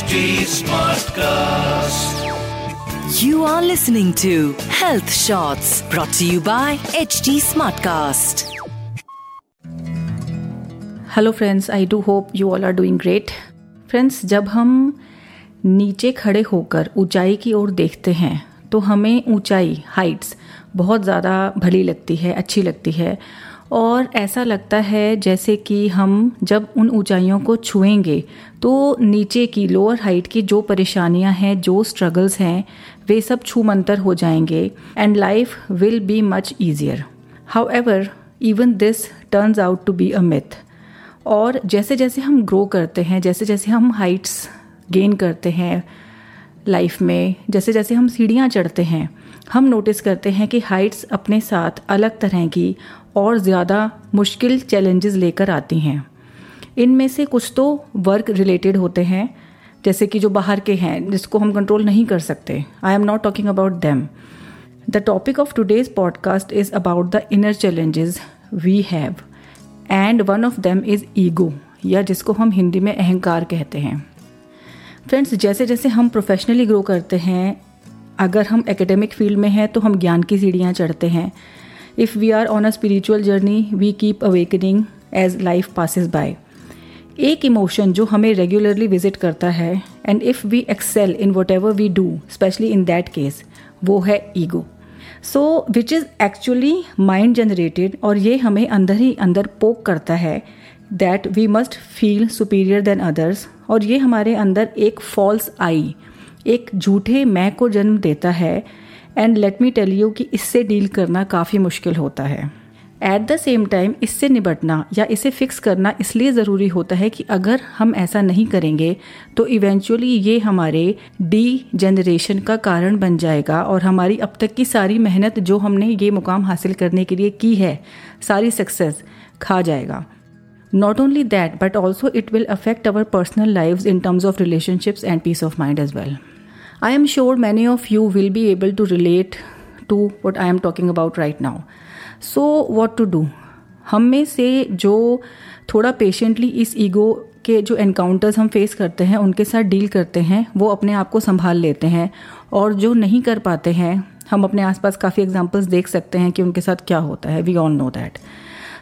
HD Smartcast. You are listening to Health Shots brought to you by HT Smartcast. Hello friends I do hope you all are doing great friends जब हम नीचे खड़े होकर ऊंचाई की ओर देखते हैं तो हमें ऊंचाई हाइट्स बहुत ज़्यादा भली लगती है अच्छी लगती है और ऐसा लगता है जैसे कि हम जब उन ऊंचाइयों को छुएँगे तो नीचे की लोअर हाइट की जो परेशानियाँ हैं, जो स्ट्रगल्स हैं, वे सब छू मंतर हो जाएँगे and life will be much easier however even this turns out to be a myth और जैसे जैसे हम ग्रो करते हैं, जैसे जैसे हम हाइट्स गेन करते हैं लाइफ में, जैसे जैसे हम सीढ़ियाँ चढ़ते हैं हम नोटिस करते हैं कि हाइट्स अपने साथ अलग तरह की और ज़्यादा मुश्किल चैलेंजेस लेकर आती हैं। इनमें से कुछ तो वर्क रिलेटेड होते हैं, जैसे कि जो बाहर के हैं, जिसको हम कंट्रोल नहीं कर सकते। I am not talking about them the topic of today's podcast is about the inner challenges we have and one of them is ego या जिसको हम हिंदी में अहंकार कहते हैं। फ्रेंड्स जैसे जैसे हम प्रोफेशनली ग्रो करते हैं अगर हम एकेडमिक फ़ील्ड में हैं तो हम ज्ञान की सीढ़ियाँ चढ़ते हैं। If we are on a spiritual journey we keep awakening as life passes by एक इमोशन जो हमें रेगुलरली विज़िट करता है and if we excel in whatever we do specially in that case वो है ego so which is actually mind generated और ये हमें अंदर ही अंदर पोक करता है that we must feel superior than others और ये हमारे अंदर एक फॉल्स आई एक झूठे मैं को जन्म देता है and let me tell you कि इससे डील करना काफ़ी मुश्किल होता है। एट द सेम टाइम इससे निपटना या इसे फिक्स करना इसलिए ज़रूरी होता है कि अगर हम ऐसा नहीं करेंगे तो इवेंचुअली ये हमारे डी जनरेशन का कारण बन जाएगा और हमारी अब तक की सारी मेहनत जो हमने ये मुकाम हासिल करने के लिए की है, सारी सक्सेस खा जाएगा। Not only that but also it will affect our personal life in terms of relationships and peace of mind as well I am sure many of you will be able to relate to what I am talking about right now so what to do हम में से जो थोड़ा patiently इस ego के जो encounters हम face करते हैं, उनके साथ डील करते हैं, वो अपने आप को संभाल लेते हैं और जो नहीं कर पाते हैं, हम अपने आसपास काफ़ी एग्जाम्पल्स देख सकते हैं कि उनके साथ क्या होता है। We all know that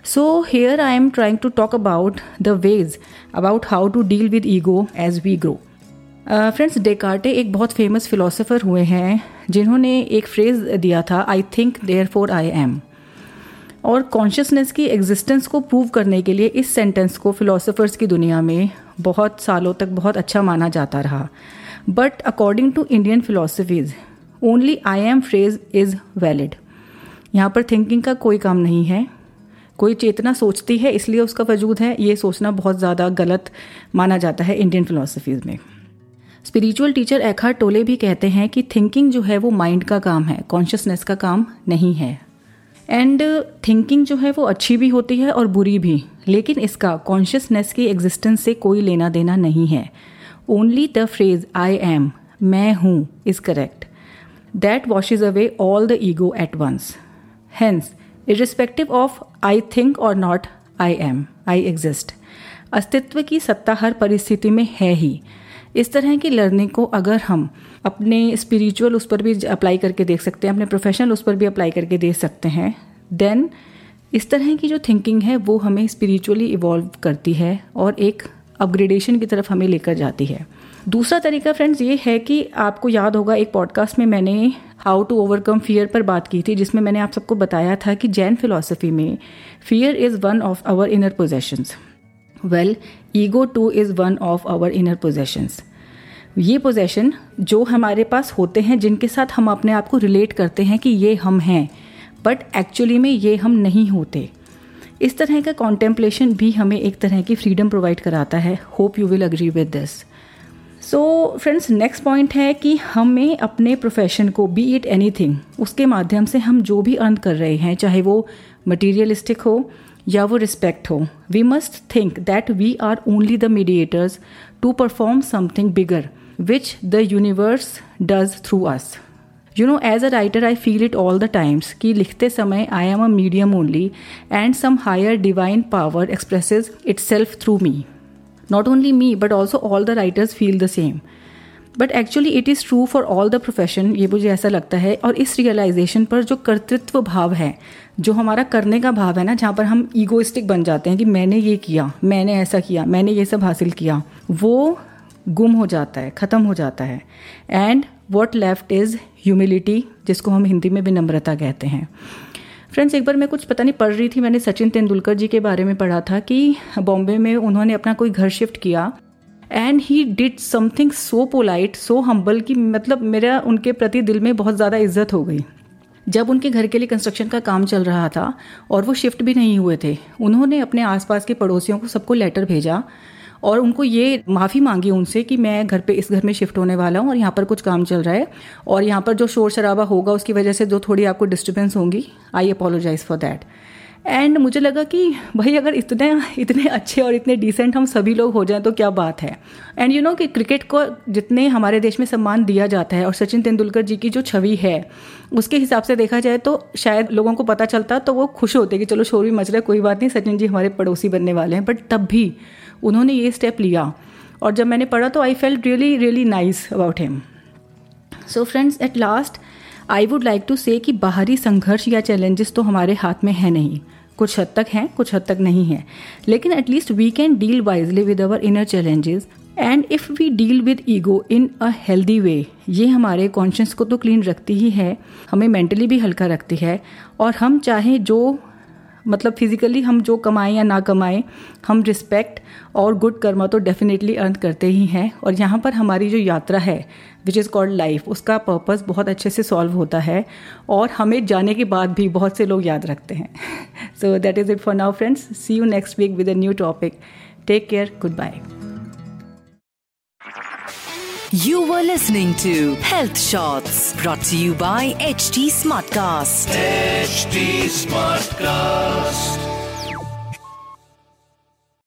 so here I am trying to talk about the ways about how to deal with ego as we grow friends, Descartes एक बहुत फ़ेमस फिलोसोफर हुए हैं, जिन्होंने एक फ्रेज दिया था I think therefore I am और consciousness की एग्जिस्टेंस को प्रूव करने के लिए इस सेंटेंस को फिलोसोफर्स की दुनिया में बहुत सालों तक बहुत अच्छा माना जाता रहा। But according to Indian philosophies only I am phrase is valid यहाँ पर थिंकिंग का कोई काम नहीं है। कोई चेतना सोचती है, इसलिए उसका वजूद है। ये सोचना बहुत ज़्यादा गलत माना जाता है इंडियन फिलोसफीज में। स्पिरिचुअल टीचर एखा टोले भी कहते हैं कि थिंकिंग जो है वो माइंड का काम है कॉन्शियसनेस का काम नहीं है। एंड थिंकिंग जो है वो अच्छी भी होती है और बुरी भी, लेकिन इसका कॉन्शियसनेस की एग्जिस्टेंस से कोई लेना देना नहीं है। Only the phrase I am मैं हूँ is correct that washes away all the ego at once hence irrespective of I think और not I am I exist अस्तित्व की सत्ता हर परिस्थिति में है ही। इस तरह की लर्निंग को अगर हम अपने स्पिरिचुअल उस पर भी अप्लाई करके देख सकते हैं, अपने प्रोफेशनल उस पर भी अप्लाई करके देख सकते हैं देन इस तरह की जो थिंकिंग है वो हमें स्पिरिचुअली इवॉल्व करती है और एक अपग्रेडेशन की तरफ़ हमें लेकर जाती है। दूसरा तरीका फ्रेंड्स ये है कि आपको याद होगा एक पॉडकास्ट में मैंने हाउ टू ओवरकम फियर पर बात की थी, जिसमें मैंने आप सबको बताया था कि जैन फिलोसफी में fear is one of our inner possessions well ego too is one of our inner possessions ये पोजेशन जो हमारे पास होते हैं, जिनके साथ हम अपने आप को रिलेट करते हैं कि ये हम हैं बट एक्चुअली में ये हम नहीं होते। इस तरह का कॉन्टेम्पलेशन भी हमें एक तरह की फ्रीडम प्रोवाइड कराता है। Hope you will agree with this so friends next point है कि हमें अपने प्रोफेशन को बी इट एनी थिंग उसके माध्यम से हम जो भी अर्न कर रहे हैं, चाहे वो मटीरियलिस्टिक हो या वो रिस्पेक्ट हो we must think that we are only the mediators to perform something bigger which the universe does through us you know as a writer I feel it all the times कि लिखते समय I am a medium only and some higher divine power expresses itself through me not only me but also all the writers feel the same but actually it is true for all the profession ये मुझे ऐसा लगता है, और इस realisation पर जो कर्तृत्व भाव है, जो हमारा करने का भाव है ना, जहाँ पर हम ईगोइस्टिक बन जाते हैं कि मैंने ये किया, मैंने ऐसा किया, मैंने ये सब हासिल किया, वो गुम हो जाता है, ख़त्म हो जाता है। And what left is humility जिसको हम हिंदी में विनम्रता कहते हैं। फ्रेंड्स एक बार मैं कुछ पता नहीं पढ़ रही थी, मैंने सचिन तेंदुलकर जी के बारे में पढ़ा था कि बॉम्बे में उन्होंने अपना कोई घर शिफ्ट किया and he did something so polite so humble कि मतलब मेरा, उनके प्रति दिल में बहुत ज़्यादा इज़्ज़त हो गई। जब उनके घर के लिए कंस्ट्रक्शन का काम चल रहा था, और वो शिफ्ट भी नहीं हुए थे, उन्होंने अपने आसपास के पड़ोसियों को सबको लेटर भेजा और उनको ये माफ़ी मांगी उनसे कि मैं घर पे, इस घर में शिफ्ट होने वाला हूँ और यहाँ पर कुछ काम चल रहा है। और यहाँ पर जो शोर शराबा होगा, उसकी वजह से जो थोड़ी आपको डिस्टर्बेंस होंगी I apologise for that and मुझे लगा कि भाई, अगर इतने इतने अच्छे और इतने डिसेंट हम सभी लोग हो जाएँ तो क्या बात है? एंड यू नो कि क्रिकेट को जितने हमारे देश में सम्मान दिया जाता है, और सचिन तेंदुलकर जी की जो छवि है, उसके हिसाब से देखा जाए तो शायद लोगों को पता चलता तो वो खुश होते कि चलो शोर भी मच रहा है, कोई बात नहीं, सचिन जी हमारे पड़ोसी बनने वाले हैं। बट तब भी उन्होंने ये स्टेप लिया। और जब मैंने पढ़ा तो I felt really really nice about him so friends at last I would like to say कि बाहरी संघर्ष या चैलेंजेस तो हमारे हाथ में है नहीं। कुछ हद तक हैं, कुछ हद तक नहीं है। लेकिन at least we can deal wisely with our inner challenges and if we deal with ego in a healthy way ये हमारे कॉन्शियस को तो क्लीन रखती ही है, हमें मेंटली भी हल्का रखती है और हम चाहे जो मतलब फिजिकली हम जो कमाएँ या ना कमाएँ, हम रिस्पेक्ट और गुड कर्मा तो डेफिनेटली अर्न करते ही हैं। और यहाँ पर हमारी जो यात्रा है विच इज़ कॉल्ड लाइफ उसका पर्पस बहुत अच्छे से सॉल्व होता है। और हमें जाने के बाद भी बहुत से लोग याद रखते हैं। So that is it for now friends see you next week with a new topic take care goodbye You were listening to Health Shots brought to you by HT Smartcast. HT Smartcast.